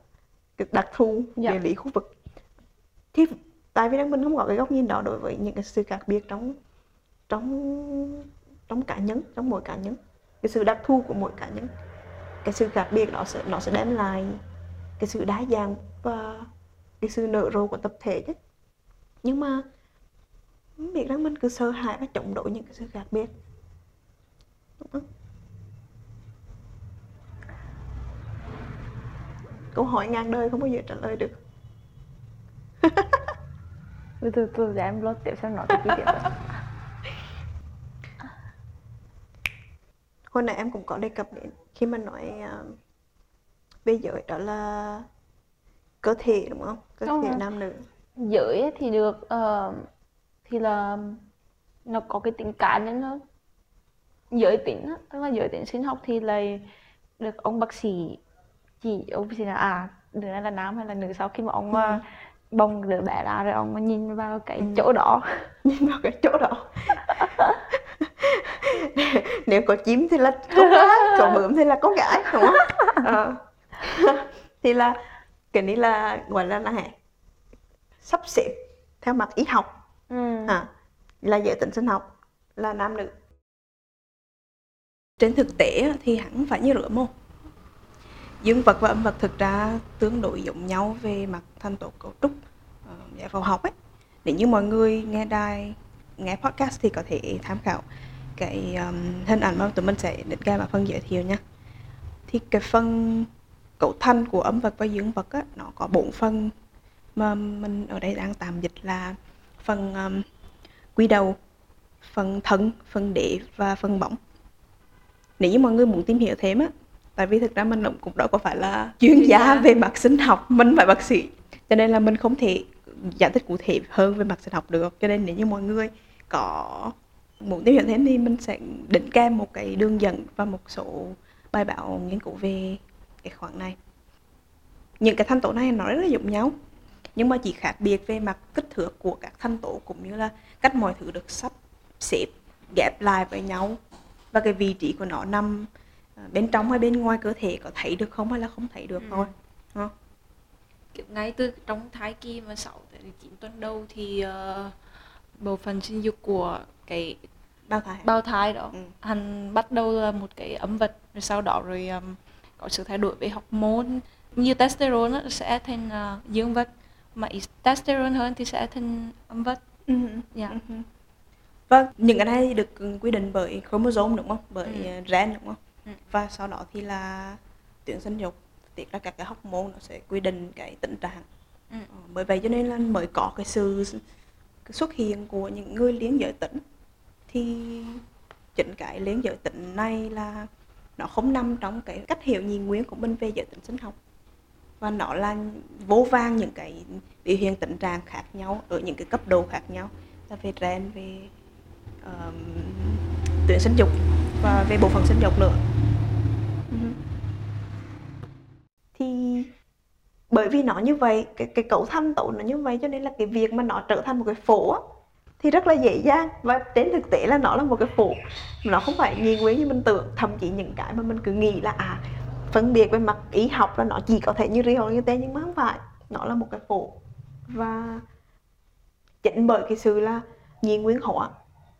A: Cái đặc thù
B: Dạ.
A: địa lý khu vực. Thì tại vì mình không có cái góc nhìn đó đối với những cái sự khác biệt trong trong trong cá nhân trong mỗi cá nhân. Cái sự đặc thù của mỗi cá nhân. Cái sự khác biệt đó sẽ nó sẽ đem lại cái sự đa dạng và cái sự nở rộ của tập thể chứ. Nhưng mà biết rằng mình cứ sợ hãi và chống đối những cái sự khác biệt. Đúng không câu hỏi ngàn đời không bao giờ trả lời được
B: từ từ từ để em lốt tiếp xem nói cái tiết đó.
A: hồi nãy em cũng có đề cập đến khi mà nói uh, về giới đó là cơ thể đúng không cơ
B: Đúng
A: thể
B: rồi.
A: nam nữ
B: giới thì được ờ, thì là nó có cái tính cá nhân hơn giới tính tức là giới tính sinh học thì là được ông bác sĩ chỉ ông sĩ là à đứa này là nam hay là nữ? Sau khi mà ông mà bồng đứa bé ra rồi ông nhìn vào cái
A: Ừ.
B: chỗ đó.
A: Nhìn vào cái chỗ đó. Nếu có chim thì là con gái có bướm thì là con gái đúng không? Ờ. thì là cái này là gọi là là sắp xếp theo mặt y học.
B: Ừ.
A: à, là giới tính sinh học là nam nữ. Trên thực tế thì hẳn phải như rửa mô dương vật và âm vật thực ra tương đối giống nhau về mặt thành tố cấu trúc ờ, giải phẫu học ấy. Nếu như mọi người nghe đài nghe podcast thì có thể tham khảo cái um, hình ảnh mà tụi mình sẽ định ra vào phần giới thiệu nha. Thì cái phần cấu thành của âm vật và dương vật á, nó có bốn phần mà mình ở đây đang tạm dịch là phần um, quy đầu phần thân phần đế và phần bỏng nếu như mọi người muốn tìm hiểu thêm á tại vì thực ra mình cũng đâu có phải là chuyên gia về mặt sinh học. Mình phải bác sĩ. Cho nên là mình không thể giải thích cụ thể hơn về mặt sinh học được. Cho nên nếu như mọi người có muốn tìm hiểu thêm thì mình sẽ đính kèm một cái đường dẫn và một số bài báo nghiên cứu về cái khoản này. Những cái thành tố này nó rất là giống nhau nhưng mà chỉ khác biệt về mặt kích thước của các thành tố cũng như là cách mọi thứ được sắp xếp ghép lại với nhau. Và cái vị trí của nó nằm bên trong hay bên ngoài cơ thể có thấy được không hay là không thấy được
C: Ừ.
A: thôi không?
C: kiểu ngay từ trong thai kỳ mà 6 tới 9 tuần đầu thì ờ, bộ phận sinh dục của cái
A: bao thai
C: bao thai đó
A: Ừ.
C: hắn bắt đầu là một cái âm vật rồi sau đó rồi um, có sự thay đổi về hormone như testosterone á, sẽ thành uh, dương vật mà testosterone hơn thì sẽ thành âm vật
A: Ừ.
C: dạ
A: Ừ. Vâng, những cái này được quy định bởi chromosome đúng không? Bởi
C: Ừ.
A: ờ, gen đúng không?
C: Ừ.
A: Và sau đó thì là tuyến sinh dục tiết ra các cái hormone nó sẽ quy định cái tình trạng.
C: Ừ.
A: Ờ, bởi vậy cho nên là mới có cái sự xuất hiện của những người liên giới tính thì chính cái liên giới tính này là nó không nằm trong cái cách hiểu nhị nguyên của mình về giới tính sinh học và nó là vô vàng những cái biểu hiện tình trạng khác nhau ở những cái cấp độ khác nhau là về gen về tuyển sinh dục và về bộ phận sinh dục nữa. Ừ. Thì bởi vì nó như vậy cái cái cấu thanh tố nó như vậy cho nên là cái việc mà nó trở thành một cái phổ á, thì rất là dễ dàng. Và trên thực tế là nó là một cái phổ nó không phải nhiên nguyên như mình tưởng. Thậm chí những cái mà mình cứ nghĩ là à phân biệt về mặt y học là nó chỉ có thể như ri hoặc như thế nhưng mà không phải. Nó là một cái phổ và chính bởi cái sự là nhiên nguyên hóa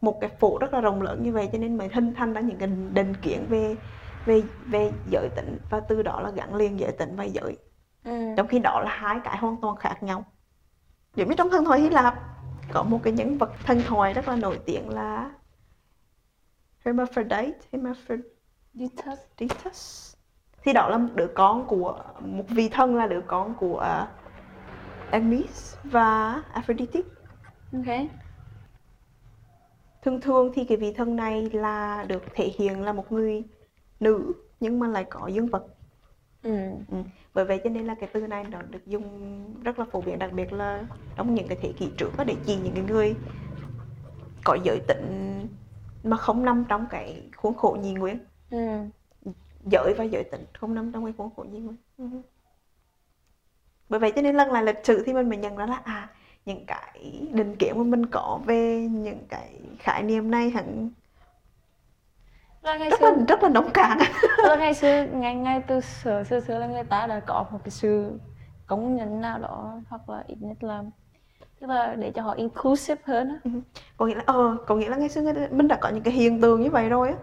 A: một cái phổ rất là rộng lớn như vậy cho nên mới hình thành ra những cái định kiến về về về giới tính và từ đó là gắn liền giới tính và giới.
B: Ừ.
A: trong khi đó là hai cái hoàn toàn khác nhau. Giống như trong thần thoại Hy Lạp có một cái nhân vật thần thoại rất là nổi tiếng là Hermaphrodite. Hermaphroditus thì đó là một đứa con của một vị thần là đứa con của uh, Hermes và Aphrodite.
B: Ok
A: thường thường thì cái vị thần này là được thể hiện là một người nữ nhưng mà lại có dương vật
B: ừ.
A: ừ. bởi vậy cho nên là cái từ này nó được dùng rất là phổ biến đặc biệt là trong những cái thế kỷ trước đó để chỉ những cái người có giới tính mà không nằm trong cái khuôn khổ nhị nguyên
B: Ừ.
A: giới và giới tính không nằm trong cái khuôn khổ nhị nguyên Ừ. bởi vậy cho nên lần lại lịch sử thì mình mới nhận ra là à những cái định kiến mà mình có về những cái khái niệm này hẳn?
B: Là ngày
A: rất
B: xưa
A: là rất là nông cạn.
B: Là ngày xưa ngay ngay từ xưa xưa xưa là người ta đã có một cái sự công nhận nào đó hoặc là ít nhất là tức là để cho họ inclusive hơn á.
A: Có nghĩa là ờ có nghĩa là ngày xưa người ta- mình đã có những cái hiện tượng như vậy rồi á.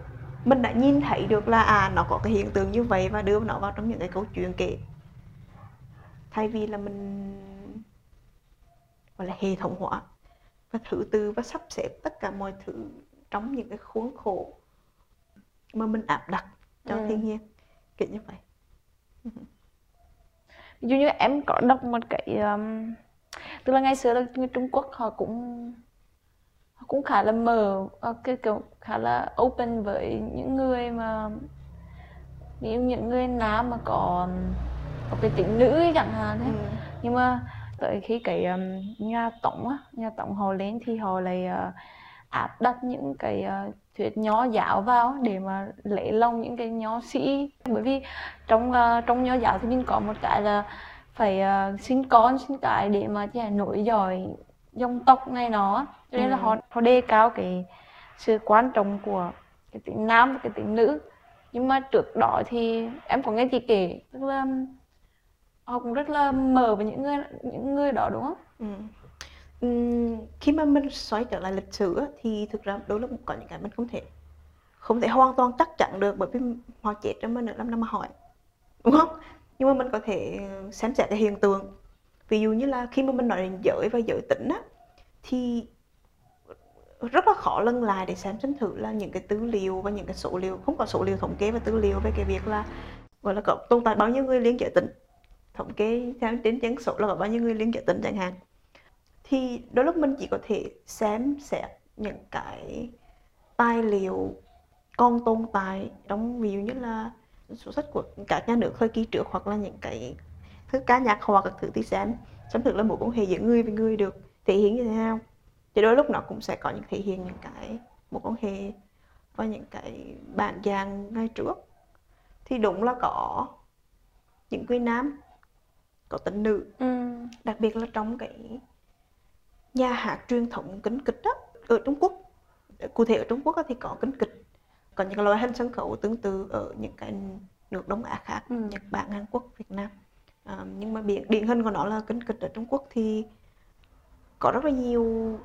A: Mình đã nhìn thấy được là à nó có cái hiện tượng như vậy và đưa nó vào trong những cái câu chuyện kể. Thay vì là mình gọi là hệ thống hóa và thứ tư và sắp xếp tất cả mọi thứ trong những cái khuôn khổ mà mình áp đặt cho
B: Ừ.
A: thiên nhiên kiểu như vậy
B: ví dụ như em có đọc một cái um, tức là ngày xưa là người Trung Quốc họ cũng họ cũng khá là mở ờ, cái kiểu khá là open với những người mà ví dụ những người nam mà có có cái tính nữ ấy chẳng hạn
A: Ừ.
B: ấy. nhưng mà tới khi cái um, nhà Tống á nhà Tống họ lên thì họ lại uh, áp đặt những cái uh, thuyết nho giáo vào để mà lấy lòng những cái nho sĩ. Bởi vì trong uh, trong nho giáo thì mình có một cái là phải uh, sinh con sinh cái để mà là nối dõi dòng tộc này nó cho nên là
A: Ừ.
B: họ họ đề cao cái sự quan trọng của cái tính nam và cái tính nữ. Nhưng mà trước đó thì em có nghe chị kể tức là họ cũng rất là mở với những người những người đó đúng không?
A: Ừ. Uhm, khi mà mình xoay trở lại lịch sử thì thực ra đôi lúc có những cái mình không thể không thể hoàn toàn chắc chắn được bởi vì họ chết trong mình nửa năm năm mà hỏi đúng không nhưng mà mình có thể xem xét cái hiện tượng ví dụ như là khi mà mình nói đến giới và giới tính á thì rất là khó lân lại để xem xem thử là những cái tư liệu và những cái số liệu không có số liệu thống kê và tư liệu về cái việc là gọi là có tồn tại bao nhiêu người liên giới tính thống kê theo đến dân số là có bao nhiêu người liên giới tính chẳng hạn. Thì đôi lúc mình chỉ có thể xem xét những cái tài liệu còn tồn tại trong, ví dụ như là sổ sách của các nhà nước thời kỳ trước hoặc là những cái thứ cá nhạc hoặc các thứ thì xem xem thực là mối quan hệ giữa người với người được thể hiện như thế nào. Thì đôi lúc nó cũng sẽ có những thể hiện những cái mối quan hệ và những cái bản dạng ngay trước. Thì đúng là có những quý nam có tính nữ
B: Ừ.
A: đặc biệt là trong cái nhà hát truyền thống kính kịch đó ở Trung Quốc cụ thể ở Trung Quốc thì có kính kịch có những loại hình sân khấu tương tự ở những cái nước Đông Á khác
B: Ừ.
A: Nhật Bản Hàn Quốc Việt Nam à, nhưng mà điển điển hình của nó là kính kịch ở Trung Quốc thì có rất là nhiều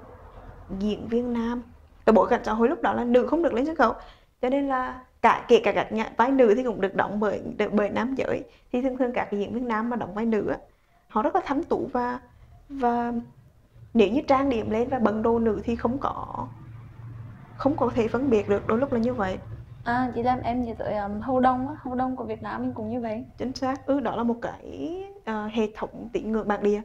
A: diễn viên nam cái bối cảnh xã hội lúc đó là nữ không được lên sân khấu cho nên là cả kể cả các nhà vai nữ thì cũng được đóng bởi được bởi nam giới. Thì thường thường các cái diễn viên nam mà đóng vai nữ họ rất là thấm tú và và nếu như trang điểm lên và bận đồ nữ thì không có không có thể phân biệt được đôi lúc là như vậy.
B: À, chị làm em nhớ tới um, Hầu Đông á, Hầu Đông của Việt Nam mình cũng như vậy.
A: chính xác. Ừ đó là một cái ờ, hệ thống tín ngưỡng bản địa.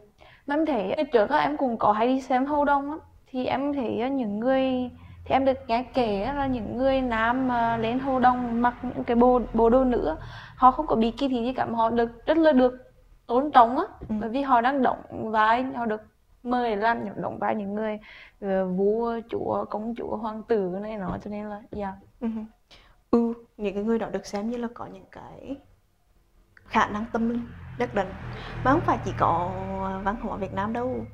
B: Mà em thấy trước á, em cũng có hay đi xem Hầu Đông á, thì em thấy những người thì em được nghe kể là những người nam mà lên Hầu Đông mặc những cái bộ bộ đồ nữ họ không có bị kỳ thị gì cả mà họ được rất là được tôn trọng á,
A: Ừ.
B: bởi vì họ đang đóng vai, họ được mời làm những đóng vai những người ờ, vua, chúa, công chúa, hoàng tử này nọ cho nên là dạ.
A: ừ. ừ những cái người đó được xem như là có những cái khả năng tâm linh nhất định mà không phải chỉ có văn hóa Việt Nam đâu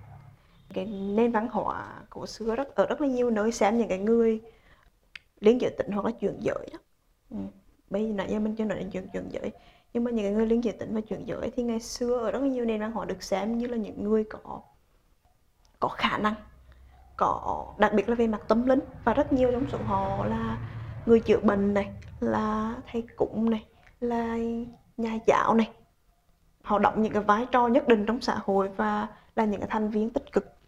A: cái nền văn hóa cổ xưa rất, ở rất là nhiều nơi xem những cái người liên giới tính hoặc là chuyển giới đó. Ừ. bây giờ nãy giờ mình chưa nói đến chuyện chuyển giới, nhưng mà những cái người liên giới tính và chuyển giới thì ngày xưa ở rất là nhiều nền văn hóa được xem như là những người có có khả năng, có, đặc biệt là về mặt tâm linh. Và rất nhiều trong số họ là người chữa bệnh này, là thầy cúng này, là nhà giáo này. Họ đóng những cái vai trò nhất định trong xã hội và là những cái thành viên tích cực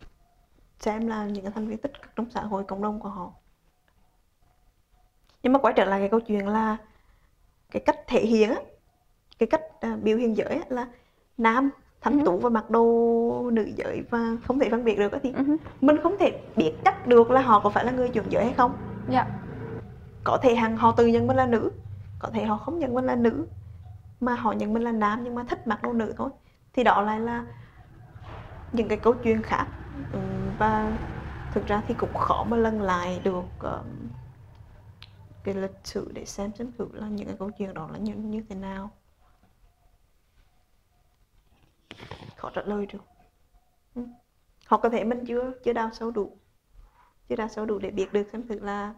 A: xem là những cái thành viên tích cực trong xã hội cộng đồng của họ nhưng mà quay trở lại cái câu chuyện là cái cách thể hiện á cái cách à, biểu hiện giới á, là nam thanh
B: Ừ.
A: tú và mặc đồ nữ giới và không thể phân biệt được á thì
B: Ừ.
A: mình không thể biết chắc được là họ có phải là người chuyển giới hay không
B: Dạ.
A: có thể hằng họ tự nhận mình là nữ có thể họ không nhận mình là nữ mà họ nhận mình là nam nhưng mà thích mặc đồ nữ thôi thì đó lại là những cái câu chuyện khác Ừm, và thực ra thì cũng khó mà lần lại được um, cái lịch sử để xem xem thử là những cái câu chuyện đó là như, như thế nào. Khó trả lời được. Ừ. hoặc có thể mình chưa chưa đào sâu đủ chưa đào sâu đủ để biết được xem thử là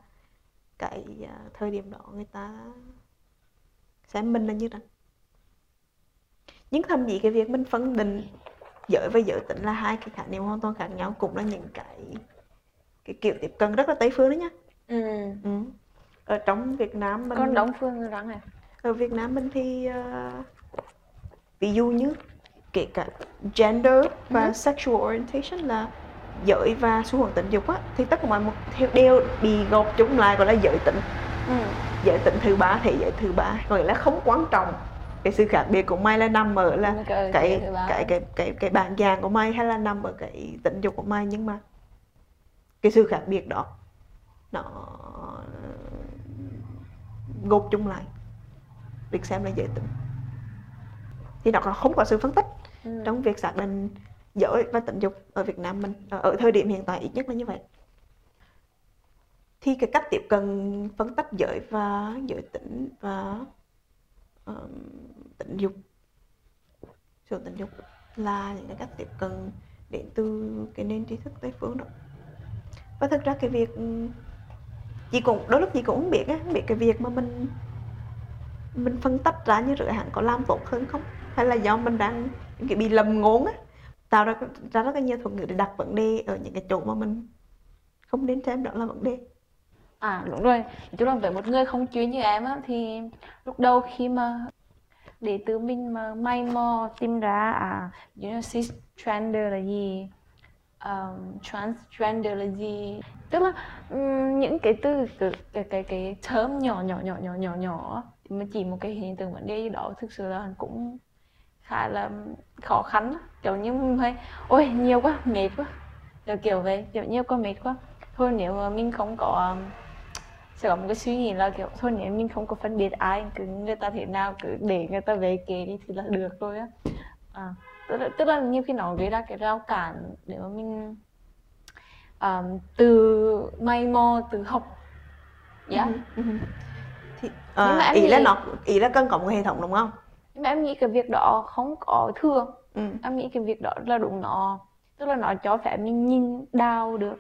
A: cái uh, thời điểm đó người ta xem mình là như thế nào. Nhưng thậm chí cái việc mình phân định giới và giới tính là hai cái khái niệm hoàn toàn khác nhau cũng là những cái cái kiểu tiếp cận rất là tây phương đấy nhá
B: Ừ.
A: ừ. ở trong Việt Nam mình
B: Con Đông Phương rồi rắn này.
A: ở Việt Nam mình thì ờ, ví dụ như kể cả gender và
B: Ừ.
A: sexual orientation là giới và xu hướng tình dục á thì tất cả mọi một theo đều bị gộp chung lại gọi là giới tính
B: ừ.
A: giới tính thứ ba thế giới thứ ba nghĩa là không quan trọng cái sự khác biệt của mày là nằm ở là
B: cái
A: cái cái cái cái cái bản dạng của mày hay là nằm ở cái tình dục của mày nhưng mà cái sự khác biệt đó nó gộp chung lại. Được xem là giới tính. Thì nó còn không có sự phân tích
B: Ừ.
A: trong việc xác định giới và tình dục ở Việt Nam mình ở, ở thời điểm hiện tại ít nhất là như vậy. Thì cái cách tiếp cận phân tách giới và giới tính và um, tình dục sự tình dục là những cái cách tiếp cận đến từ cái nền tri thức tây phương đó. Và thực ra cái việc chị cũng đôi lúc chị cũng không biết á không biết cái việc mà mình mình phân tách ra như rửa hẳn có làm tốt hơn không? Hay là do mình đang cái bị lầm ngốn á tạo ra ra rất là nhiều thuật ngữ để đặt vấn đề ở những cái chỗ mà mình không đến xem đó là vấn đề.
B: À đúng rồi, nói chung là với một người không chuyên như em á thì lúc đầu khi mà để tự mình mà may mò tìm ra à you know cisgender là gì um, transgender là gì tức là um, những cái từ cái cái cái, cái term nhỏ nhỏ nhỏ nhỏ nhỏ nhỏ thì mà chỉ một cái hiện tượng vấn đề gì đó thực sự là cũng khá là khó khăn kiểu như mình hay ôi nhiều quá mệt quá. Kiểu kiểu vậy kiểu nhiều quá mệt quá. Thôi nếu mà mình không có um, sẽ có một cái suy nghĩ là kiểu thôi nếu mình không có phân biệt ai cứ người ta thế nào cứ để người ta về kể đi thì là được rồi á. À, tức, là, tức là nhiều khi nó gây ra cái rào cản để mà mình um, từ may mò từ học. Dạ.
A: Ừ, ừ. thì
B: Nhưng mà
A: à,
B: em
A: ý là
B: nghĩ-
A: nó ý là cần có một hệ thống đúng không?
B: Nhưng mà em nghĩ cái việc đó không có thừa.
A: Ừ.
B: em nghĩ cái việc đó là đúng nó tức là nó cho phép mình nhìn đào được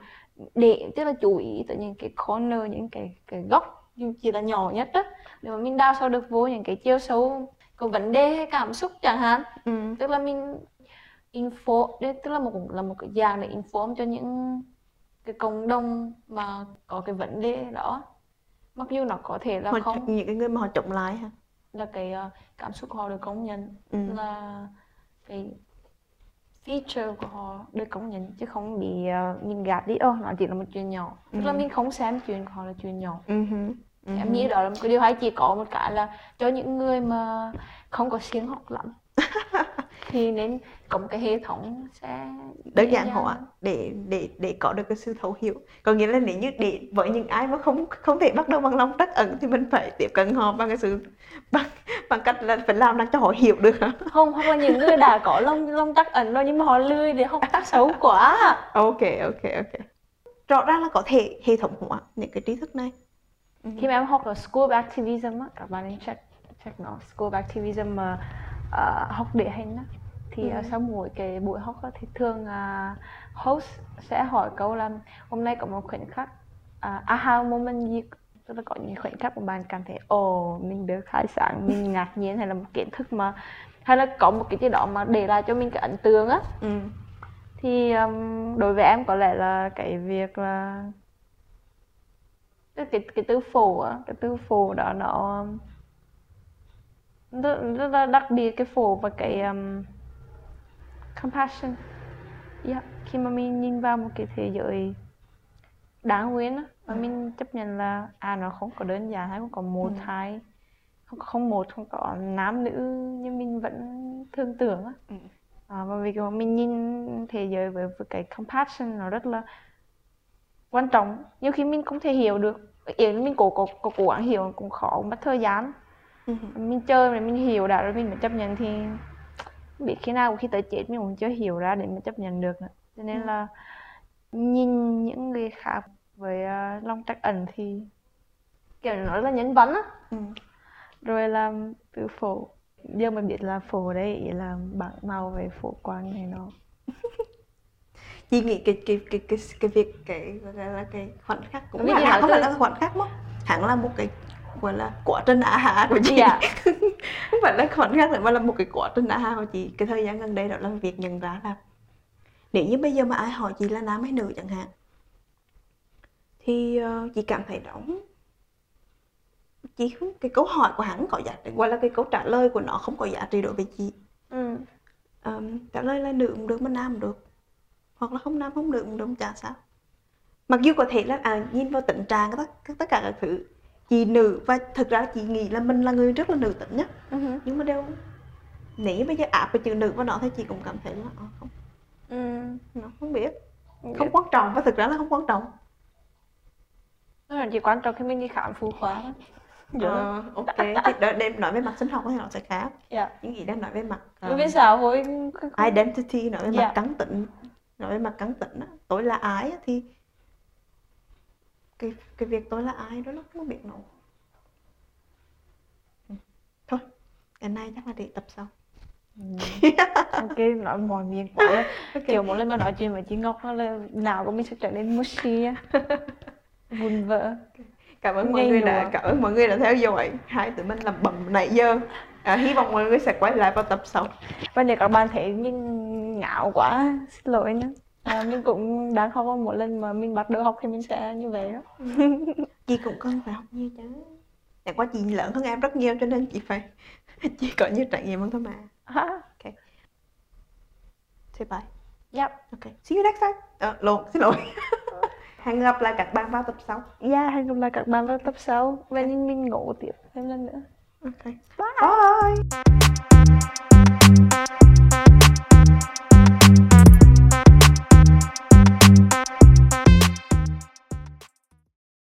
B: để tức là chú ý tới những cái corner những cái cái góc dù chỉ là nhỏ nhất á để mà mình đào sâu được vô những cái chiều sâu của vấn đề hay cảm xúc chẳng hạn
A: Ừ.
B: tức là mình info đấy tức là một là một cái dạng để inform cho những cái cộng đồng mà có cái vấn đề đó mặc dù nó có thể là
A: Họ-
B: không
A: những cái người mà họ chống lại ha
B: là cái ờ, cảm xúc họ được công nhận
A: ừ.
B: là cái feature của họ được công nhận chứ không bị ờ, mình gạt đi. Ô nó chỉ là một chuyện nhỏ. Tức là
A: Ừ.
B: mình không xem chuyện của họ là chuyện nhỏ.
A: Hứ, ừ
B: em nghĩ đó là một cái điều hay. Chỉ có một cái là cho những người mà không có siêng học lắm thì nên có một cái hệ thống sẽ
A: đơn giản hóa để để để có được cái sự thấu hiểu. Có nghĩa là nếu như để với những ai mà không không thể bắt đầu bằng lòng trắc ẩn thì mình phải tiếp cận họ bằng cái sự bằng bằng cách là phải làm cho họ hiểu được.
B: Không hoặc là những người đã có lông lông tắc ẩn rồi nhưng mà họ lười để học xấu quá.
A: Ok ok ok. Rõ ràng là có thể hệ thống hóa những cái trí thức này.
B: Khi mà em học ở School Activism á, các bạn nên check check nó. School Activism mà ờ, học địa hình á, thì ờ,
A: Ừ.
B: sau mỗi cái buổi học á, thì thường ờ, host sẽ hỏi câu là hôm nay có một khoảnh khắc uh, aha moment gì tức là có những khoảnh khắc mà bạn cảm thấy ồ mình được khai sáng mình ngạc nhiên hay là một kiến thức mà hay là có một cái gì đó mà để lại cho mình cái ấn tượng á
A: ừ.
B: thì um, đối với em có lẽ là cái việc là cái cái, cái từ phổ á cái từ phổ đó nó um, rất, rất là đặc biệt cái phổ và cái um, compassion yeah. khi mà mình nhìn vào một cái thế giới đáng nguyên á và mình chấp nhận là à nó không có đơn giản hay không có một
A: Ừ.
B: hai không có không một không có nam nữ như mình vẫn thường tưởng á
A: Ừ.
B: à, và vì mà mình nhìn thế giới với, với cái compassion nó rất là quan trọng nhiều khi mình không thể hiểu được là mình cố cố cố cố gắng hiểu cũng khó mất thời gian
A: Ừ.
B: mình chơi rồi mình hiểu đã rồi mình mới chấp nhận thì biết khi nào khi tới chết mình cũng chưa hiểu ra để mình chấp nhận được nữa. cho nên
A: Ừ.
B: là nhìn những người khác với uh, lòng trắc ẩn thì kiểu nó là nhân văn á
A: Ừ.
B: rồi là từ phổ giờ mình biết là phổ đây ý là bảng màu về phổ quang này nó
A: chị nghĩ cái cái cái cái cái việc cái gọi là cái khoảnh khắc cũng hẳn
B: hả?
A: không phải là khoảnh khắc mà hẳn là một cái gọi là quá trình á hạ của chị
B: Dạ.
A: không phải là khoảnh khắc mà là một cái quá trình á hạ của chị cái thời gian gần đây đó là việc nhận ra là nếu như bây giờ mà ai hỏi chị là nam hay nữ chẳng hạn thì ờ, chị cảm thấy đó chị không cái câu hỏi của hắn có giá trị gọi là cái câu trả lời của nó không có giá trị đối với chị.
B: Ừ.
A: Ờm, trả lời là nữ cũng được mà nam cũng được. Hoặc là không nam không nữ cũng đúng chả sao. Mặc dù có thể là à, nhìn vào tình trạng tất tất cả các thứ chị nữ và thực ra chị nghĩ là mình là người rất là nữ tính nhá.
B: Ừ hử.
A: nhưng mà đâu nếu bây giờ áp cái chữ nữ vào nó thì chị cũng cảm thấy là ờ, không.
B: Ừ.
A: nó không biết. Không quan trọng và thực ra là không quan trọng
B: là chỉ quan trọng khi mình đi khám phụ khoa. Dạ.
A: Ờ, ok thì đợi đêm nói về mặt sinh học thì nó sẽ khác
B: Dạ.
A: những gì đang nói về mặt
B: Bởi vì xã hội
A: identity nói về
B: Dạ.
A: mặt cắn tính nói về mặt cắn tính á, tôi là ai thì cái cái việc tôi là ai đó nó không biết nổi Ừ. thôi cái này chắc là để tập sau
B: ok nói mọi miệng của là kiểu mỗi lần mà nói chuyện với chị Ngọc là nào của mình sẽ trở nên mushy á vun vỡ
A: cảm ơn mọi
B: Nhây
A: người
B: nhụa.
A: đã cảm ơn mọi người đã theo dõi. Hai tụi mình làm bầm nãy giờ. À, hy vọng mọi người sẽ quay lại vào tập sau.
B: Và nếu các bạn thấy mình ngạo quá xin lỗi nhé à, mình cũng đang học một lần mà mình bắt đầu học thì mình sẽ như vậy đó.
A: Chị cũng cần phải học nhiều chứ. Chẳng qua chị lớn hơn em rất nhiều cho nên chị phải chị có nhiều trải nghiệm hơn thôi mà.
B: Ha.
A: Say bye.
B: Yep.
A: Ok. See you next time. Ờ, lộn xin lỗi hẹn gặp lại các bạn vào tập sau.
B: Yeah hẹn gặp lại các bạn vào tập sau. Và mình ngủ tiếp. Thêm lần nữa.
A: Ok. Bye